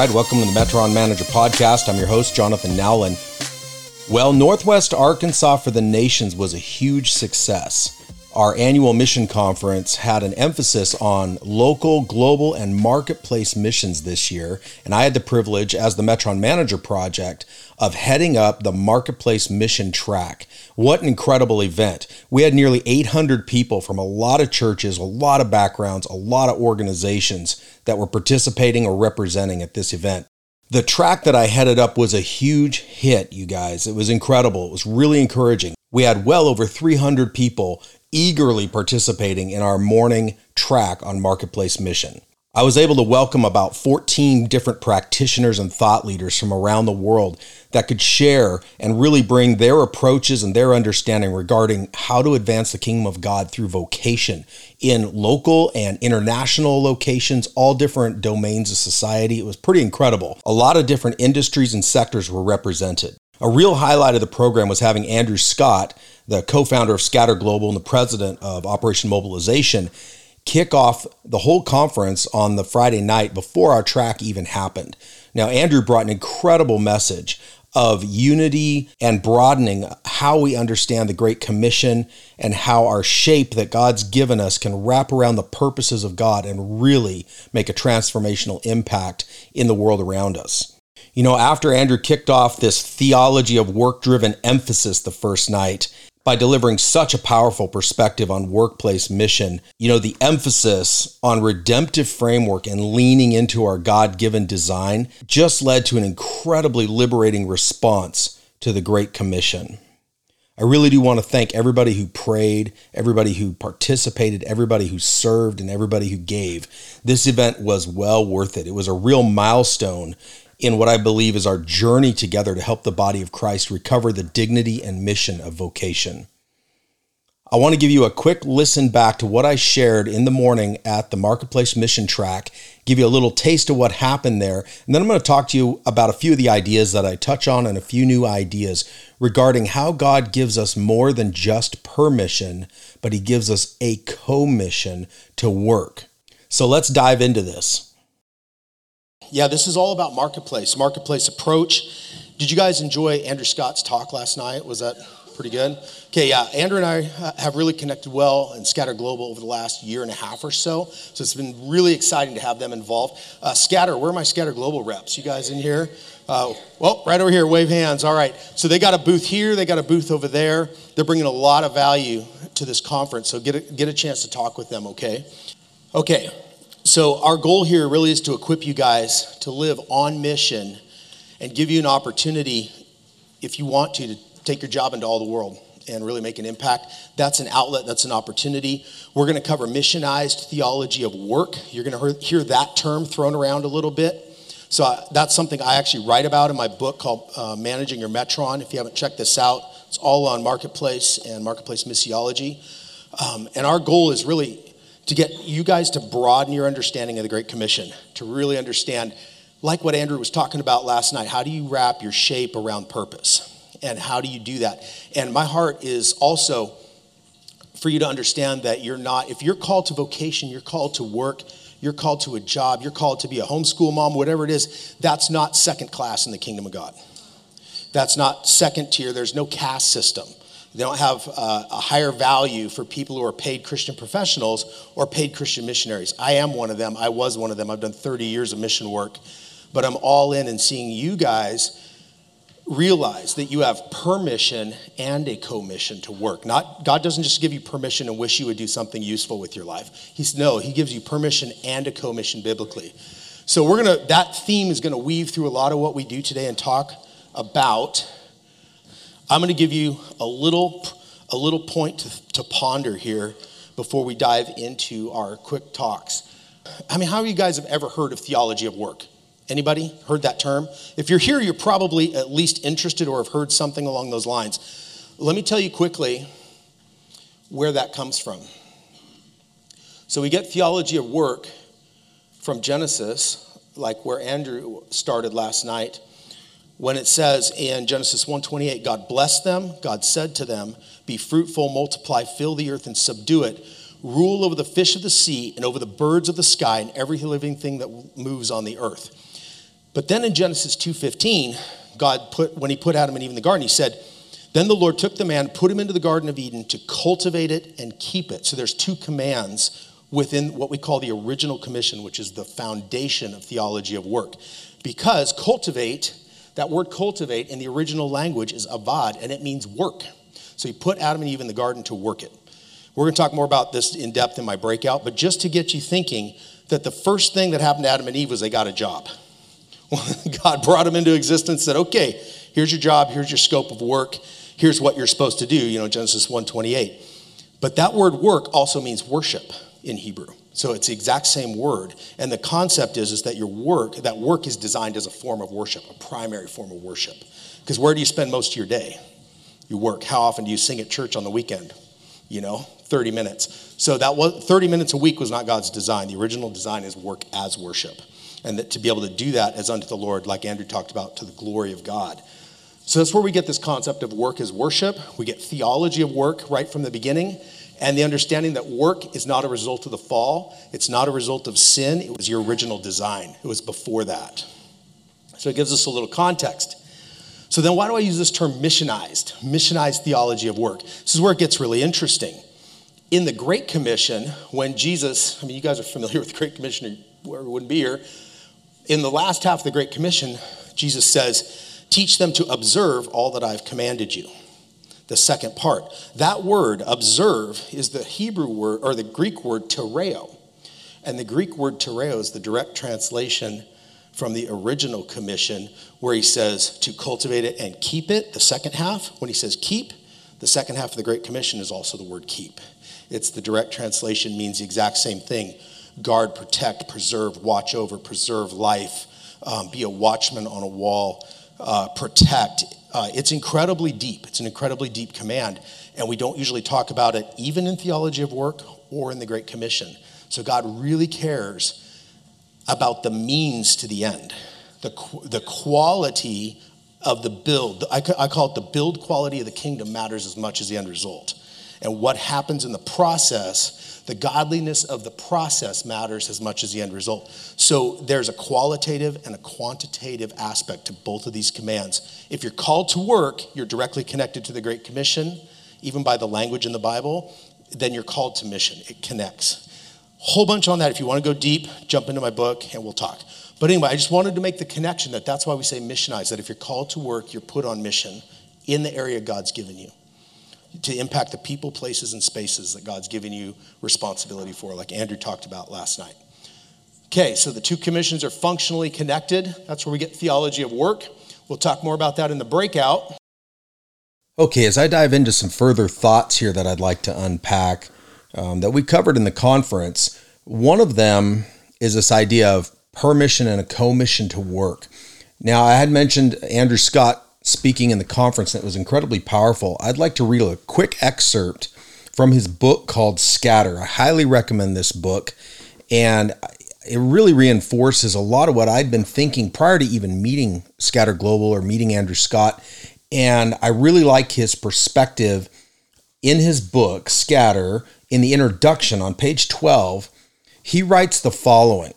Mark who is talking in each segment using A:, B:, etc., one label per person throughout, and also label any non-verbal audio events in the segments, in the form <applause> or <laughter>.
A: Right, welcome to the Metron Manager Podcast. I'm your host, Jonathan Nowlin. Well, Northwest Arkansas for the Nations was a huge success. Our annual mission conference had an emphasis on local, global, and marketplace missions this year, and I had the privilege, as the Metron Manager Project, of heading up the marketplace mission track. What an incredible event! We had nearly 800 people from a lot of churches, a lot of backgrounds, a lot of organizations that were participating or representing at this event. The track that I headed up was a huge hit, you guys. It was incredible. It was really encouraging. We had well over 300 people eagerly participating in our morning track on Marketplace Mission. I was able to welcome about 14 different practitioners and thought leaders from around the world that could share and really bring their approaches and their understanding regarding how to advance the kingdom of God through vocation in local and international locations, all different domains of society. It was pretty incredible. A lot of different industries and sectors were represented. A real highlight of the program was having Andrew Scott, the co founder of Scatter Global and the president of Operation Mobilization, kick off the whole conference on the Friday night before our track even happened. Now, Andrew brought an incredible message of unity and broadening how we understand the Great Commission and how our shape that God's given us can wrap around the purposes of God and really make a transformational impact in the world around us. You know, after Andrew kicked off this theology of work driven emphasis the first night, by delivering such a powerful perspective on workplace mission, you know, the emphasis on redemptive framework and leaning into our God given design just led to an incredibly liberating response to the Great Commission. I really do want to thank everybody who prayed, everybody who participated, everybody who served, and everybody who gave. This event was well worth it. It was a real milestone in what I believe is our journey together to help the body of Christ recover the dignity and mission of vocation. I want to give you a quick listen back to what I shared in the morning at the Marketplace Mission Track, give you a little taste of what happened there, and then I'm going to talk to you about a few of the ideas that I touch on and a few new ideas regarding how God gives us more than just permission, but He gives us a commission to work. So let's dive into this yeah, this is all about marketplace, marketplace approach. Did you guys enjoy Andrew Scott's talk last night? Was that pretty good? Okay, yeah, Andrew and I have really connected well in Scatter Global over the last year and a half or so. So it's been really exciting to have them involved. Uh, Scatter, where are my Scatter Global reps? You guys in here? Uh, well, right over here, wave hands. All right. So they got a booth here, they got a booth over there. They're bringing a lot of value to this conference. So get a, get a chance to talk with them, okay? Okay, so, our goal here really is to equip you guys to live on mission and give you an opportunity, if you want to, to take your job into all the world and really make an impact. That's an outlet, that's an opportunity. We're going to cover missionized theology of work. You're going to hear that term thrown around a little bit. So, uh, that's something I actually write about in my book called uh, Managing Your Metron. If you haven't checked this out, it's all on Marketplace and Marketplace Missiology. Um, and our goal is really to get you guys to broaden your understanding of the Great Commission, to really understand, like what Andrew was talking about last night, how do you wrap your shape around purpose? And how do you do that? And my heart is also for you to understand that you're not, if you're called to vocation, you're called to work, you're called to a job, you're called to be a homeschool mom, whatever it is, that's not second class in the kingdom of God. That's not second tier. There's no caste system. They don't have uh, a higher value for people who are paid Christian professionals or paid Christian missionaries. I am one of them. I was one of them. I've done 30 years of mission work. But I'm all in and seeing you guys realize that you have permission and a commission to work. Not God doesn't just give you permission and wish you would do something useful with your life. He's no, he gives you permission and a commission biblically. So we're going to that theme is going to weave through a lot of what we do today and talk about I'm going to give you a little
B: a little point to, to ponder here before we dive into our quick talks. I mean, how you guys have ever heard of theology of work? Anybody heard that term? If you're here, you're probably at least interested or have heard something along those lines. Let me tell you quickly where that comes from. So we get theology of work from Genesis, like where Andrew started last night, when it says in Genesis 1:28, God blessed them, God said to them, "Be fruitful, multiply, fill the earth and subdue it, rule over the fish of the sea and over the birds of the sky and every living thing that moves on the earth." But then in Genesis 2:15, God put when he put Adam and Eve in the garden, he said, then the Lord took the man, put him into the Garden of Eden to cultivate it and keep it. So there's two commands within what we call the original commission, which is the foundation of theology of work. Because cultivate, that word cultivate in the original language is avad, and it means work. So he put Adam and Eve in the garden to work it. We're going to talk more about this in depth in my breakout, but just to get you thinking that the first thing that happened to Adam and Eve was they got a job. <laughs> God brought them into existence, said, okay, here's your job, here's your scope of work here's what you're supposed to do, you know, Genesis 1:28. But that word work also means worship in Hebrew. So it's the exact same word. And the concept is, is that your work, that work is designed as a form of worship, a primary form of worship. Because where do you spend most of your day? You work. How often do you sing at church on the weekend? You know, 30 minutes. So that was 30 minutes a week was not God's design. The original design is work as worship. And that to be able to do that as unto the Lord, like Andrew talked about, to the glory of God. So that's where we get this concept of work as worship. We get theology of work right from the beginning, and the understanding that work is not a result of the fall, it's not a result of sin, it was your original design. It was before that. So it gives us a little context. So then, why do I use this term missionized? Missionized theology of work. This is where it gets really interesting. In the Great Commission, when Jesus, I mean, you guys are familiar <laughs> with the Great Commission, or wouldn't be here. In the last half of the Great Commission, Jesus says, Teach them to observe all that I've commanded you. The second part. That word, observe, is the Hebrew word or the Greek word tereo. And the Greek word tereo is the direct translation from the original commission where he says to cultivate it and keep it. The second half, when he says keep, the second half of the Great Commission is also the word keep. It's the direct translation, means the exact same thing guard, protect, preserve, watch over, preserve life, um, be a watchman on a wall uh, protect. Uh, it's incredibly deep. It's an incredibly deep command. And we don't usually talk about it even in theology of work or in the Great Commission. So God really cares about the means to the end, the, the quality of the build. I, I call it the build quality of the kingdom matters as much as the end result. And what happens in the process the godliness of the process matters as much as the end result. So there's a qualitative and a quantitative aspect to both of these commands. If you're called to work, you're directly connected to the Great Commission, even by the language in the Bible, then you're called to mission. It connects. Whole bunch on that. If you want to go deep, jump into my book and we'll talk. But anyway, I just wanted to make the connection that that's why we say missionize, that if you're called to work, you're put on mission in the area God's given you to impact the people, places, and spaces that God's given you responsibility for, like Andrew talked about last night. Okay, so the two commissions are functionally connected. That's where we get theology of work. We'll talk more about that in the breakout.
A: Okay, as I dive into some further thoughts here that I'd like to unpack um, that we covered in the conference, one of them is this idea of permission and a commission to work. Now, I had mentioned Andrew Scott speaking in the conference that was incredibly powerful. I'd like to read a quick excerpt from his book called Scatter. I highly recommend this book, and it really reinforces a lot of what I'd been thinking prior to even meeting Scatter Global or meeting Andrew Scott. And I really like his perspective in his book, Scatter, in the introduction on page 12. He writes the following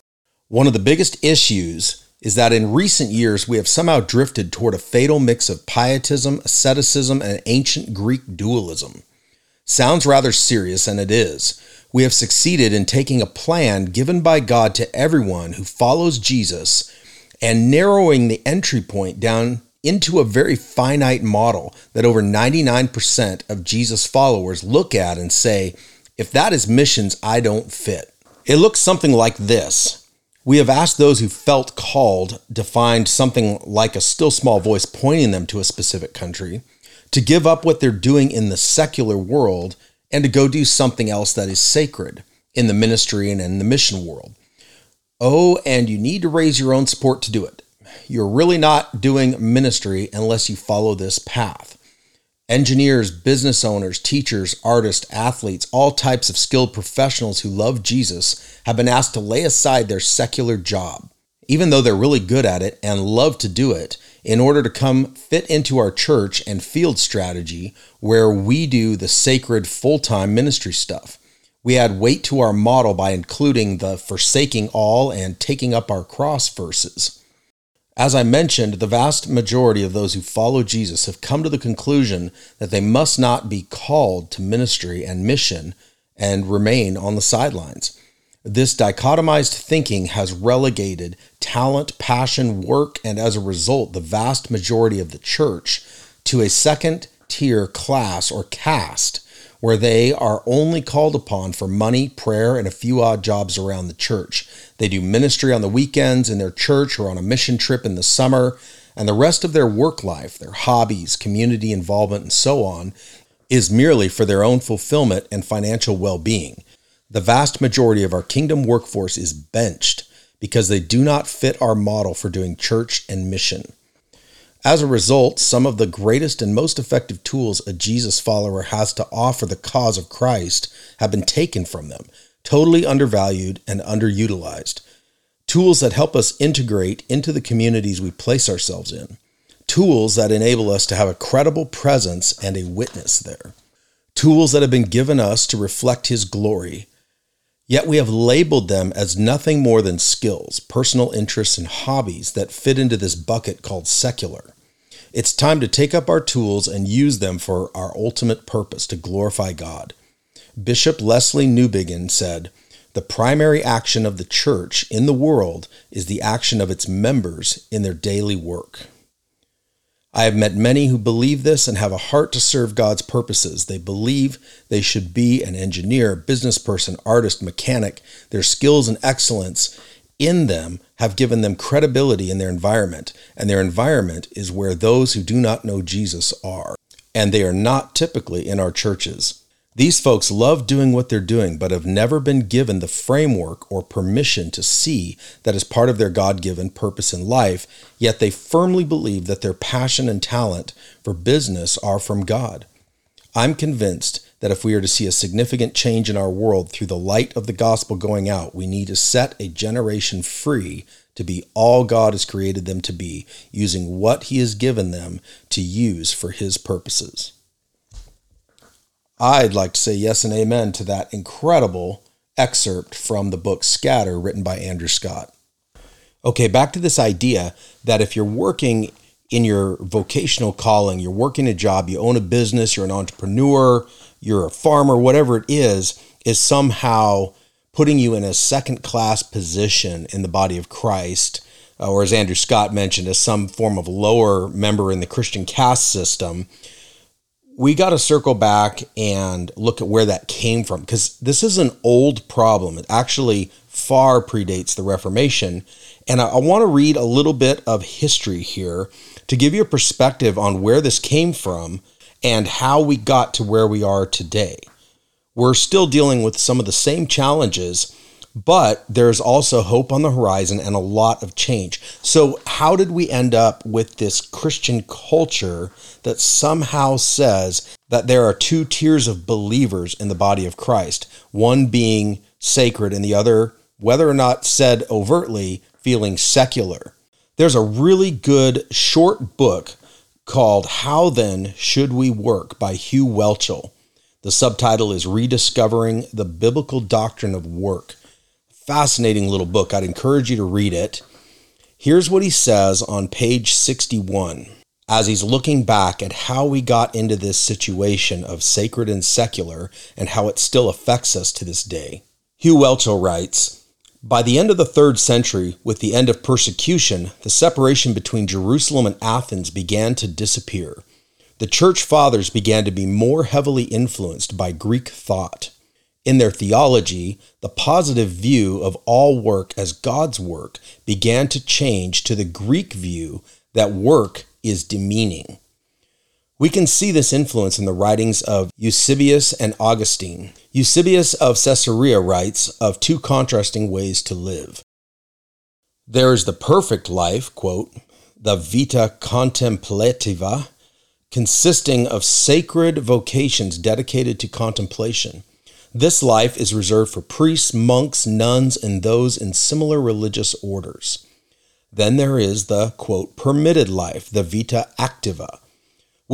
A: One of the biggest issues is that in recent years we have somehow drifted toward a fatal mix of pietism, asceticism, and ancient Greek dualism. Sounds rather serious, and it is. We have succeeded in taking a plan given by God to everyone who follows Jesus and narrowing the entry point down into a very finite model that over 99% of Jesus' followers look at and say, if that is missions, I don't fit. It looks something like this. We have asked those who felt called to find something like a still small voice pointing them to a specific country to give up what they're doing in the secular world and to go do something else that is sacred in the ministry and in the mission world. Oh, and you need to raise your own support to do it. You're really not doing ministry unless you follow this path. Engineers, business owners, teachers, artists, athletes, all types of skilled professionals who love Jesus have been asked to lay aside their secular job, even though they're really good at it and love to do it, in order to come fit into our church and field strategy where we do the sacred full time ministry stuff. We add weight to our model by including the forsaking all and taking up our cross verses. As I mentioned, the vast majority of those who follow Jesus have come to the conclusion that they must not be called to ministry and mission and remain on the sidelines. This dichotomized thinking has relegated talent, passion, work, and as a result, the vast majority of the church to a second tier class or caste where they are only called upon for money, prayer, and a few odd jobs around the church. They do ministry on the weekends in their church or on a mission trip in the summer, and the rest of their work life, their hobbies, community involvement, and so on, is merely for their own fulfillment and financial well being. The vast majority of our kingdom workforce is benched because they do not fit our model for doing church and mission. As a result, some of the greatest and most effective tools a Jesus follower has to offer the cause of Christ have been taken from them, totally undervalued and underutilized. Tools that help us integrate into the communities we place ourselves in. Tools that enable us to have a credible presence and a witness there. Tools that have been given us to reflect His glory. Yet we have labeled them as nothing more than skills, personal interests, and hobbies that fit into this bucket called secular. It's time to take up our tools and use them for our ultimate purpose to glorify God. Bishop Lesslie Newbigin said, The primary action of the church in the world is the action of its members in their daily work. I have met many who believe this and have a heart to serve God's purposes. They believe they should be an engineer, business person, artist, mechanic. Their skills and excellence in them have given them credibility in their environment, and their environment is where those who do not know Jesus are. And they are not typically in our churches. These folks love doing what they're doing, but have never been given the framework or permission to see that is part of their God given purpose in life, yet they firmly believe that their passion and talent for business are from God. I'm convinced that if we are to see a significant change in our world through the light of the gospel going out, we need to set a generation free to be all God has created them to be, using what He has given them to use for His purposes. I'd like to say yes and amen to that incredible excerpt from the book Scatter, written by Andrew Scott. Okay, back to this idea that if you're working in your vocational calling, you're working a job, you own a business, you're an entrepreneur, you're a farmer, whatever it is, is somehow putting you in a second class position in the body of Christ, uh, or as Andrew Scott mentioned, as some form of lower member in the Christian caste system. We got to circle back and look at where that came from because this is an old problem. It actually far predates the Reformation. And I, I want to read a little bit of history here to give you a perspective on where this came from and how we got to where we are today. We're still dealing with some of the same challenges, but there's also hope on the horizon and a lot of change. So, how did we end up with this Christian culture that somehow says that there are two tiers of believers in the body of Christ, one being sacred and the other, whether or not said overtly, feeling secular? There's a really good short book called How Then Should We Work by Hugh Whelchel. The subtitle is Rediscovering the Biblical Doctrine of Work. Fascinating little book. I'd encourage you to read it. Here's what he says on page 61 as he's looking back at how we got into this situation of sacred and secular and how it still affects us to this day. Hugh Whelchel writes, by the end of the third century, with the end of persecution, the separation between Jerusalem and Athens began to disappear. The church fathers began to be more heavily influenced by Greek thought. In their theology, the positive view of all work as God's work began to change to the Greek view that work is demeaning. We can see this influence in the writings of Eusebius and Augustine. Eusebius of Caesarea writes of two contrasting ways to live. There is the perfect life, quote, the vita contemplativa, consisting of sacred vocations dedicated to contemplation. This life is reserved for priests, monks, nuns, and those in similar religious orders. Then there is the, quote, permitted life, the vita activa,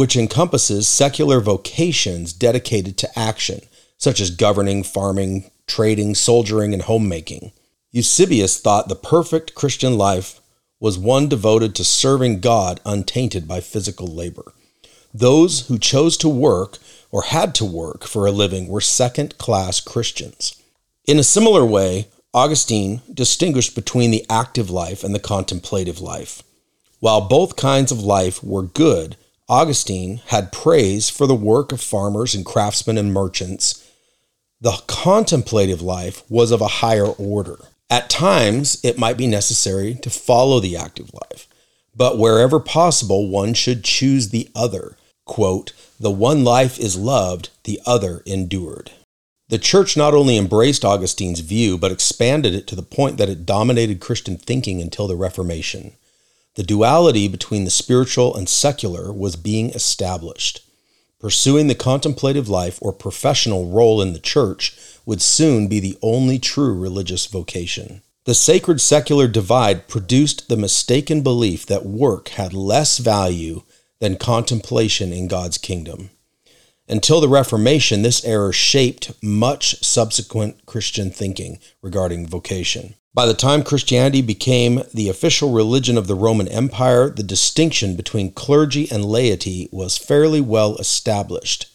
A: which encompasses secular vocations dedicated to action, such as governing, farming, trading, soldiering, and homemaking. Eusebius thought the perfect Christian life was one devoted to serving God untainted by physical labor. Those who chose to work or had to work for a living were second class Christians. In a similar way, Augustine distinguished between the active life and the contemplative life. While both kinds of life were good, Augustine had praise for the work of farmers and craftsmen and merchants. The contemplative life was of a higher order. At times, it might be necessary to follow the active life, but wherever possible, one should choose the other quote, the one life is loved, the other endured. The church not only embraced Augustine's view, but expanded it to the point that it dominated Christian thinking until the Reformation. The duality between the spiritual and secular was being established. Pursuing the contemplative life or professional role in the church would soon be the only true religious vocation. The sacred secular divide produced the mistaken belief that work had less value than contemplation in God's kingdom. Until the Reformation, this error shaped much subsequent Christian thinking regarding vocation. By the time Christianity became the official religion of the Roman Empire, the distinction between clergy and laity was fairly well established.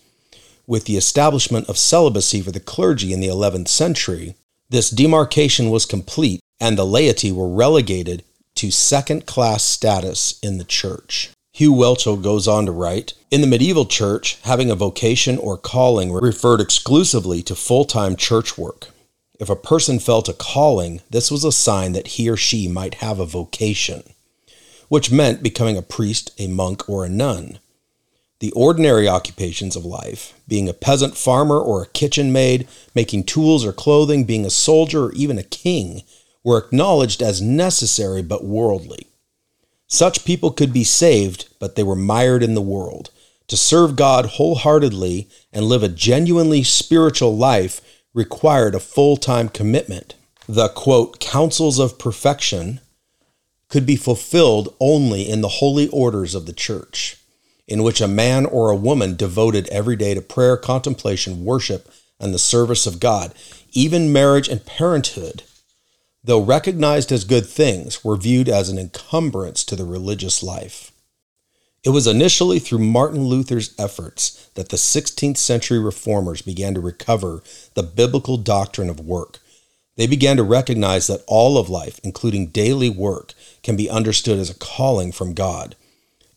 A: With the establishment of celibacy for the clergy in the 11th century, this demarcation was complete and the laity were relegated to second class status in the church. Hugh Whelchel goes on to write In the medieval church, having a vocation or calling referred exclusively to full time church work. If a person felt a calling, this was a sign that he or she might have a vocation, which meant becoming a priest, a monk, or a nun. The ordinary occupations of life, being a peasant farmer or a kitchen maid, making tools or clothing, being a soldier or even a king, were acknowledged as necessary but worldly. Such people could be saved, but they were mired in the world. To serve God wholeheartedly and live a genuinely spiritual life required a full time commitment. The quote, counsels of perfection could be fulfilled only in the holy orders of the church, in which a man or a woman devoted every day to prayer, contemplation, worship, and the service of God. Even marriage and parenthood though recognized as good things, were viewed as an encumbrance to the religious life. It was initially through Martin Luther's efforts that the 16th century reformers began to recover the biblical doctrine of work. They began to recognize that all of life, including daily work, can be understood as a calling from God.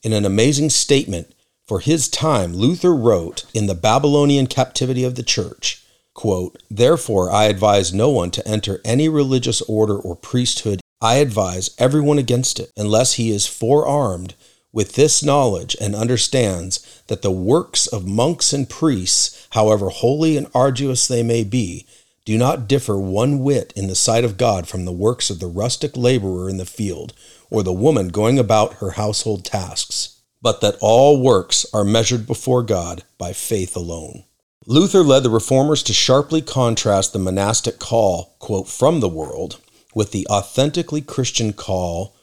A: In an amazing statement for his time, Luther wrote, In the Babylonian captivity of the church, Quote, Therefore, I advise no one to enter any religious order or priesthood. I advise everyone against it, unless he is forearmed with this knowledge and understands that the works of monks and priests, however holy and arduous they may be, do not differ one whit in the sight of God from the works of the rustic laborer in the field or the woman going about her household tasks, but that all works are measured before God by faith alone. Luther led the reformers to sharply contrast the monastic call, quote, from the world with the authentically Christian call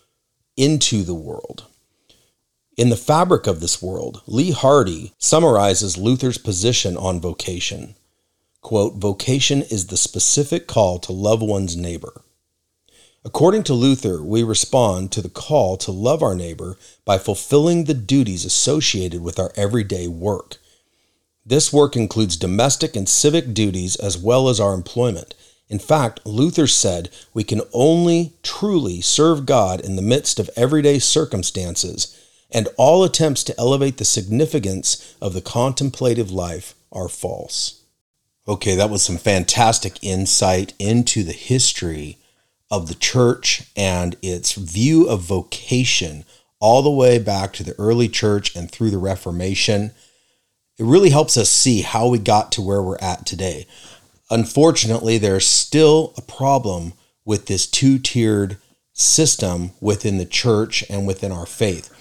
A: into the world. In the fabric of this world, Lee Hardy summarizes Luther's position on vocation. Quote, vocation is the specific call to love one's neighbor. According to Luther, we respond to the call to love our neighbor by fulfilling the duties associated with our everyday work. This work includes domestic and civic duties as well as our employment. In fact, Luther said we can only truly serve God in the midst of everyday circumstances, and all attempts to elevate the significance of the contemplative life are false. Okay, that was some fantastic insight into the history of the church and its view of vocation all the way back to the early church and through the Reformation. It really helps us see how we got to where we're at today. Unfortunately, there's still a problem with this two tiered system within the church and within our faith.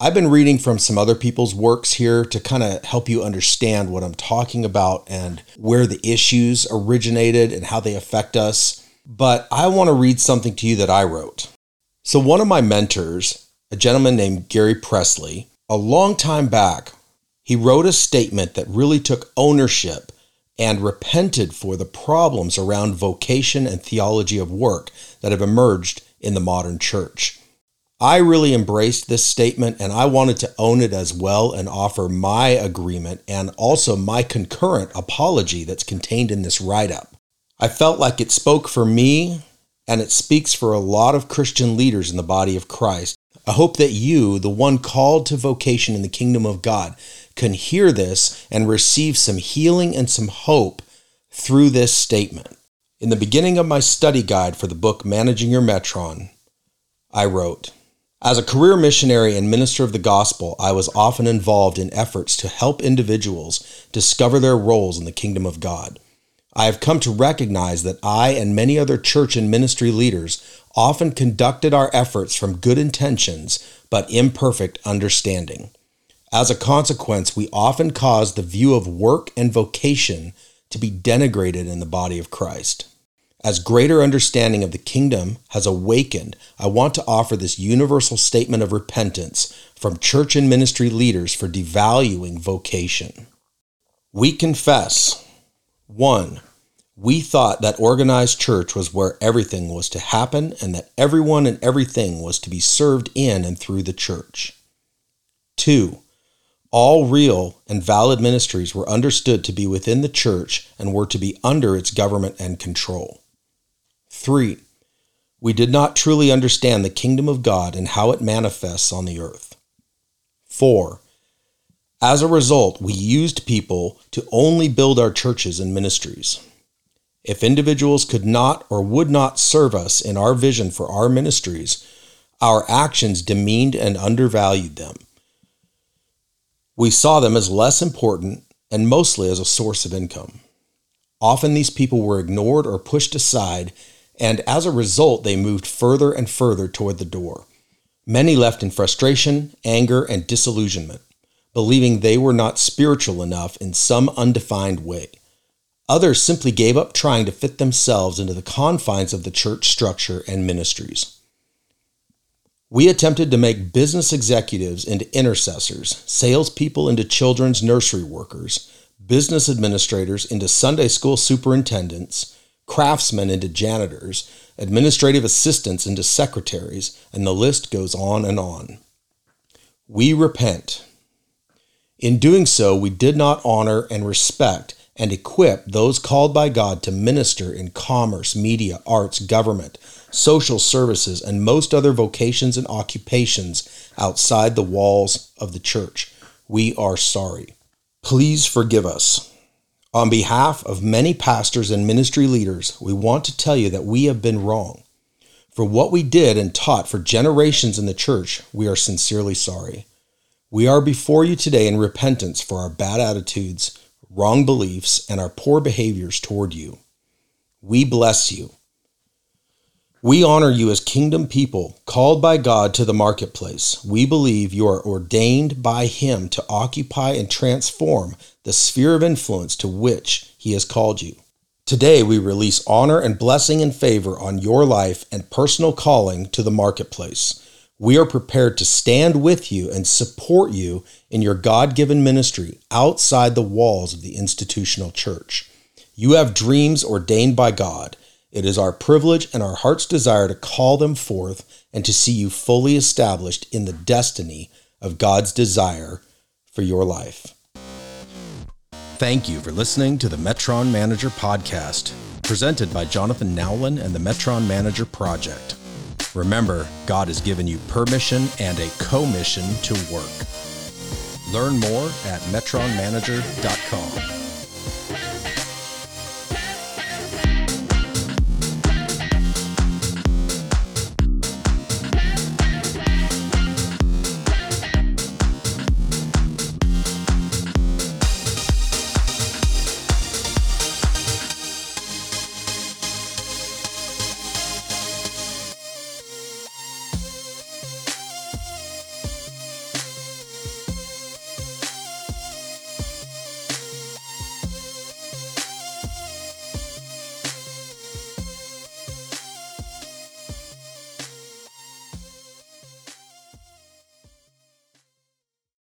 A: I've been reading from some other people's works here to kind of help you understand what I'm talking about and where the issues originated and how they affect us. But I want to read something to you that I wrote. So, one of my mentors, a gentleman named Gary Presley, a long time back, he wrote a statement that really took ownership and repented for the problems around vocation and theology of work that have emerged in the modern church. I really embraced this statement and I wanted to own it as well and offer my agreement and also my concurrent apology that's contained in this write up. I felt like it spoke for me and it speaks for a lot of Christian leaders in the body of Christ. I hope that you, the one called to vocation in the kingdom of God, can hear this and receive some healing and some hope through this statement. In the beginning of my study guide for the book Managing Your Metron, I wrote, as a career missionary and minister of the gospel, I was often involved in efforts to help individuals discover their roles in the kingdom of God. I have come to recognize that I and many other church and ministry leaders often conducted our efforts from good intentions but imperfect understanding. As a consequence, we often cause the view of work and vocation to be denigrated in the body of Christ. As greater understanding of the kingdom has awakened, I want to offer this universal statement of repentance from church and ministry leaders for devaluing vocation. We confess 1. We thought that organized church was where everything was to happen and that everyone and everything was to be served in and through the church. 2. All real and valid ministries were understood to be within the church and were to be under its government and control. 3. We did not truly understand the kingdom of God and how it manifests on the earth. 4. As a result, we used people to only build our churches and ministries. If individuals could not or would not serve us in our vision for our ministries, our actions demeaned and undervalued them. We saw them as less important and mostly as a source of income. Often these people were ignored or pushed aside, and as a result, they moved further and further toward the door. Many left in frustration, anger, and disillusionment, believing they were not spiritual enough in some undefined way. Others simply gave up trying to fit themselves into the confines of the church structure and ministries. We attempted to make business executives into intercessors, salespeople into children's nursery workers, business administrators into Sunday school superintendents, craftsmen into janitors, administrative assistants into secretaries, and the list goes on and on. We repent. In doing so, we did not honor and respect and equip those called by God to minister in commerce, media, arts, government, social services, and most other vocations and occupations outside the walls of the church. We are sorry. Please forgive us. On behalf of many pastors and ministry leaders, we want to tell you that we have been wrong. For what we did and taught for generations in the church, we are sincerely sorry. We are before you today in repentance for our bad attitudes, wrong beliefs, and our poor behaviors toward you. We bless you. We honor you as kingdom people, called by God to the marketplace. We believe you are ordained by Him to occupy and transform the sphere of influence to which He has called you. Today, we release honor and blessing and favor on your life and personal calling to the marketplace. We are prepared to stand with you and support you in your God given ministry outside the walls of the institutional church. You have dreams ordained by God it is our privilege and our heart's desire to call them forth and to see you fully established in the destiny of God's desire for your life. Thank you for listening to the Metron Manager Podcast, presented by Jonathan Nowlin and the Metron Manager Project. Remember, God has given you permission and a commission to work. Learn more at metronmanager.com.